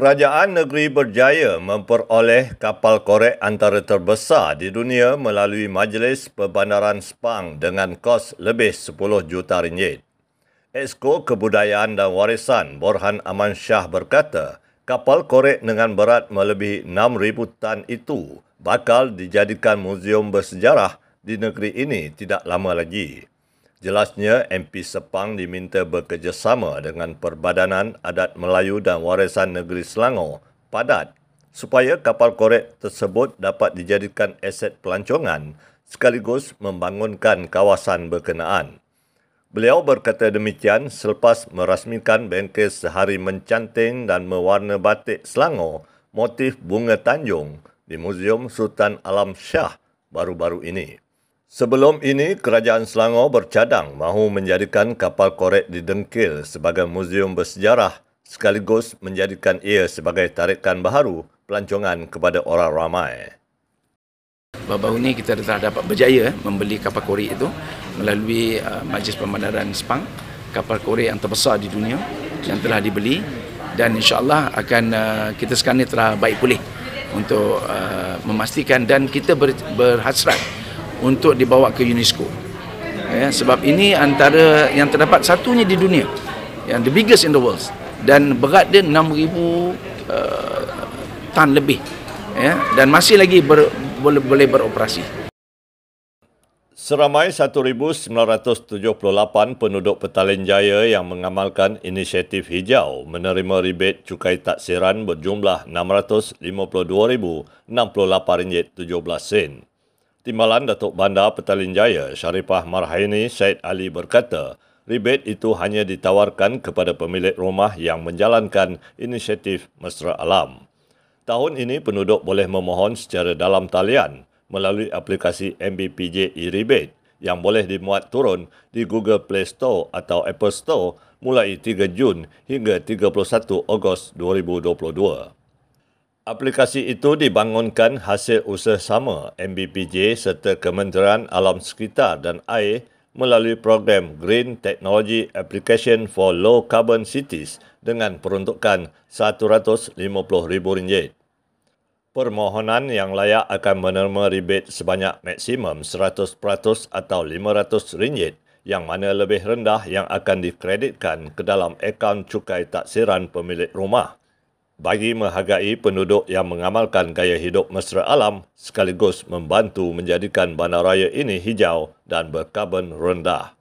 Kerajaan negeri berjaya memperoleh kapal korek antara terbesar di dunia melalui Majlis Perbandaran Sepang dengan kos lebih 10 juta ringgit. Esko Kebudayaan dan Warisan Borhan Aman Shah berkata, kapal korek dengan berat melebihi 6,000 tan itu bakal dijadikan muzium bersejarah di negeri ini tidak lama lagi. Jelasnya MP Sepang diminta bekerjasama dengan Perbadanan Adat Melayu dan Warisan Negeri Selangor, Padat, supaya kapal korek tersebut dapat dijadikan aset pelancongan sekaligus membangunkan kawasan berkenaan. Beliau berkata demikian selepas merasmikan bengkel sehari mencanting dan mewarna batik Selangor motif bunga Tanjung di Muzium Sultan Alam Shah baru-baru ini. Sebelum ini, Kerajaan Selangor bercadang mahu menjadikan kapal korek di Dengkil sebagai muzium bersejarah sekaligus menjadikan ia sebagai tarikan baharu pelancongan kepada orang ramai. Baru-baru ini kita telah dapat berjaya membeli kapal korek itu melalui uh, Majlis Pemandaran Sepang, kapal korek yang terbesar di dunia yang telah dibeli dan insyaAllah akan uh, kita sekarang ini telah baik pulih untuk uh, memastikan dan kita ber, berhasrat untuk dibawa ke UNESCO. Ya, sebab ini antara yang terdapat satunya di dunia. Yang the biggest in the world. Dan berat dia 6,000 uh, tan lebih. Ya, dan masih lagi ber, boleh, boleh beroperasi. Seramai 1,978 penduduk Petaling Jaya yang mengamalkan inisiatif hijau menerima rebate cukai taksiran berjumlah RM652,068.17. Timbalan Datuk Bandar Petaling Jaya Syarifah Marhaini Syed Ali berkata, rebate itu hanya ditawarkan kepada pemilik rumah yang menjalankan inisiatif Mesra Alam. Tahun ini penduduk boleh memohon secara dalam talian melalui aplikasi MBPJ e-rebate yang boleh dimuat turun di Google Play Store atau Apple Store mulai 3 Jun hingga 31 Ogos 2022. Aplikasi itu dibangunkan hasil usaha sama MBPJ serta Kementerian Alam Sekitar dan Air melalui program Green Technology Application for Low Carbon Cities dengan peruntukan RM150,000. Permohonan yang layak akan menerima rebate sebanyak maksimum 100% atau RM500 yang mana lebih rendah yang akan dikreditkan ke dalam akaun cukai taksiran pemilik rumah bagi menghargai penduduk yang mengamalkan gaya hidup mesra alam sekaligus membantu menjadikan bandaraya ini hijau dan berkarbon rendah.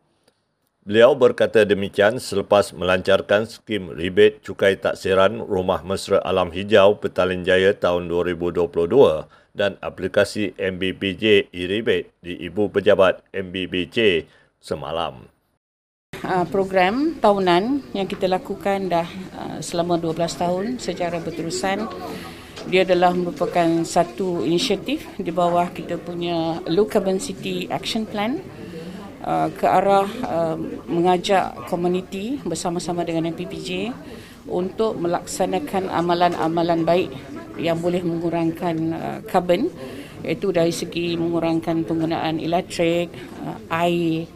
Beliau berkata demikian selepas melancarkan skim rebate cukai taksiran Rumah Mesra Alam Hijau Petaling Jaya tahun 2022 dan aplikasi MBBJ e-rebate di Ibu Pejabat MBBJ semalam. Ah, program tahunan yang kita lakukan dah ah, selama 12 tahun secara berterusan. Dia adalah merupakan satu inisiatif di bawah kita punya Low Carbon City Action Plan ah, ke arah mengajak komuniti bersama-sama dengan MPPJ untuk melaksanakan amalan-amalan baik yang boleh mengurangkan karbon iaitu dari segi mengurangkan penggunaan elektrik, air,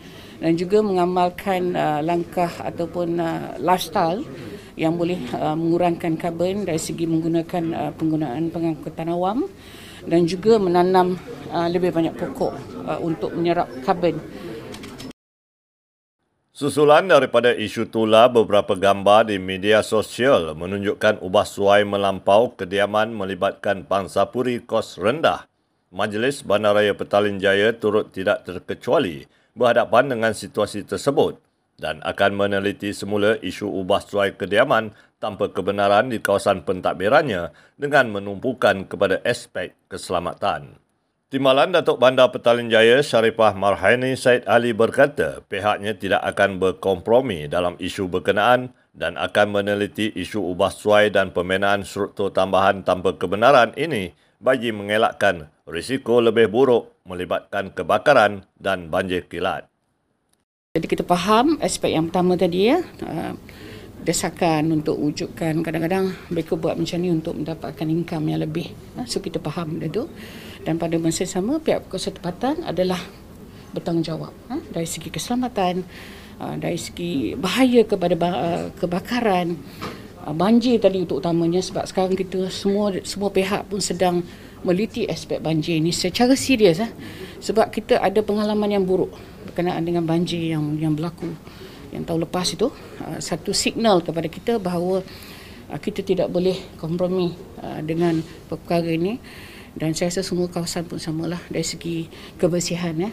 dan juga mengamalkan uh, langkah ataupun uh, lifestyle yang boleh uh, mengurangkan karbon dari segi menggunakan uh, penggunaan pengangkutan awam dan juga menanam uh, lebih banyak pokok uh, untuk menyerap karbon. Susulan daripada isu tula beberapa gambar di media sosial menunjukkan ubah suai melampau kediaman melibatkan bangsa puri kos rendah. Majlis Bandaraya Petaling Jaya turut tidak terkecuali berhadapan dengan situasi tersebut dan akan meneliti semula isu ubah suai kediaman tanpa kebenaran di kawasan pentadbirannya dengan menumpukan kepada aspek keselamatan. Timbalan Datuk Bandar Petaling Jaya Syarifah Marhaini Said Ali berkata pihaknya tidak akan berkompromi dalam isu berkenaan dan akan meneliti isu ubah suai dan pembinaan struktur tambahan tanpa kebenaran ini bagi mengelakkan risiko lebih buruk melibatkan kebakaran dan banjir kilat. Jadi kita faham aspek yang pertama tadi ya, uh, desakan untuk wujudkan kadang-kadang mereka buat macam ni untuk mendapatkan income yang lebih. Uh, so kita faham itu. Dan pada masa sama pihak kuasa tempatan adalah bertanggungjawab uh, dari segi keselamatan, dari segi bahaya kepada kebakaran banjir tadi untuk utamanya sebab sekarang kita semua semua pihak pun sedang meliti aspek banjir ini secara serius eh. sebab kita ada pengalaman yang buruk berkenaan dengan banjir yang yang berlaku yang tahun lepas itu uh, satu signal kepada kita bahawa uh, kita tidak boleh kompromi uh, dengan perkara ini dan saya rasa semua kawasan pun samalah dari segi kebersihan ya.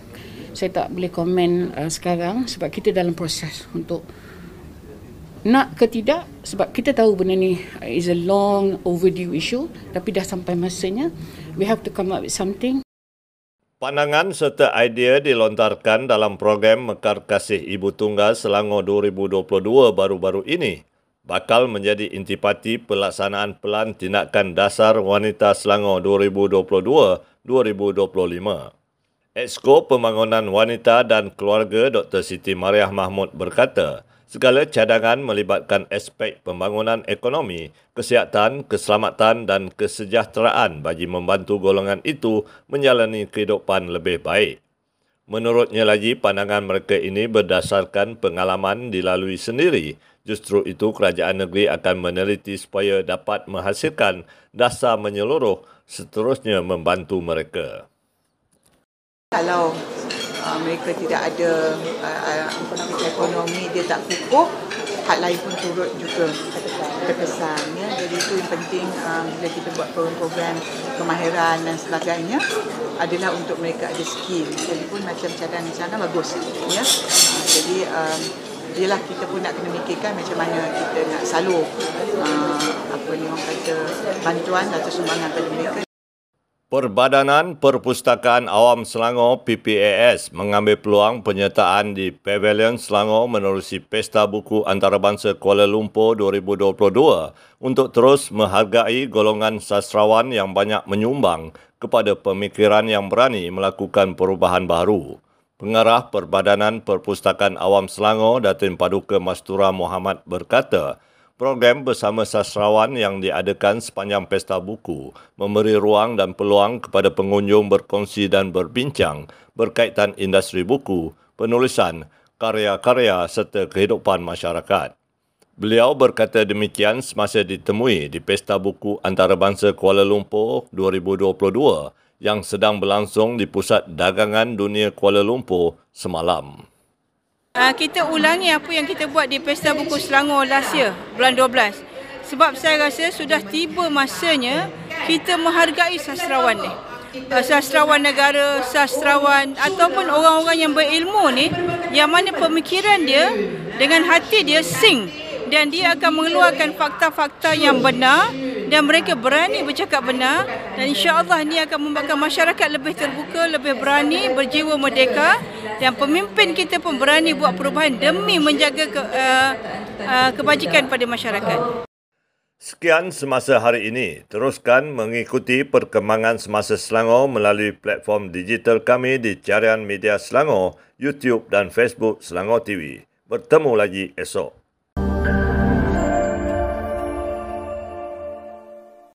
Saya tak boleh komen uh, sekarang sebab kita dalam proses untuk nak ke tidak sebab kita tahu benda ni is a long overdue issue tapi dah sampai masanya we have to come up with something Pandangan serta idea dilontarkan dalam program Mekar Kasih Ibu Tunggal Selangor 2022 baru-baru ini bakal menjadi intipati pelaksanaan pelan tindakan dasar wanita Selangor 2022-2025. Exco Pembangunan Wanita dan Keluarga Dr. Siti Mariah Mahmud berkata, segala cadangan melibatkan aspek pembangunan ekonomi, kesihatan, keselamatan dan kesejahteraan bagi membantu golongan itu menjalani kehidupan lebih baik. Menurutnya lagi, pandangan mereka ini berdasarkan pengalaman dilalui sendiri. Justru itu, kerajaan negeri akan meneliti supaya dapat menghasilkan dasar menyeluruh seterusnya membantu mereka. Kalau uh, mereka tidak ada uh, uh, ekonomi dia tak kukuh hak lain pun turut juga terkesan. Ya. Jadi itu yang penting um, bila kita buat program-program kemahiran dan sebagainya adalah untuk mereka ada skill. Jadi pun macam cadangan di sana bagus ya. Uh, jadi um, Ialah kita pun nak kena fikirkan macam mana kita nak salur uh, apa ni orang kata bantuan atau sumbangan pada mereka. Perbadanan Perpustakaan Awam Selangor PPAS mengambil peluang penyertaan di Pavilion Selangor menerusi Pesta Buku Antarabangsa Kuala Lumpur 2022 untuk terus menghargai golongan sastrawan yang banyak menyumbang kepada pemikiran yang berani melakukan perubahan baru. Pengarah Perbadanan Perpustakaan Awam Selangor Datin Paduka Mastura Muhammad berkata, Program bersama sastrawan yang diadakan sepanjang Pesta Buku memberi ruang dan peluang kepada pengunjung berkongsi dan berbincang berkaitan industri buku, penulisan, karya-karya serta kehidupan masyarakat. Beliau berkata demikian semasa ditemui di Pesta Buku Antarabangsa Kuala Lumpur 2022 yang sedang berlangsung di Pusat Dagangan Dunia Kuala Lumpur semalam. Uh, kita ulangi apa yang kita buat di Pesta Buku Selangor last year, bulan 12. Sebab saya rasa sudah tiba masanya kita menghargai sastrawan ni. Uh, sastrawan negara, sastrawan ataupun orang-orang yang berilmu ni yang mana pemikiran dia dengan hati dia sing dan dia akan mengeluarkan fakta-fakta yang benar dan mereka berani bercakap benar dan insya-Allah ini akan membuatkan masyarakat lebih terbuka, lebih berani, berjiwa merdeka dan pemimpin kita pun berani buat perubahan demi menjaga ke, uh, uh, kebajikan pada masyarakat. Sekian semasa hari ini. Teruskan mengikuti perkembangan semasa Selangor melalui platform digital kami di Carian Media Selangor, YouTube dan Facebook Selangor TV. Bertemu lagi esok.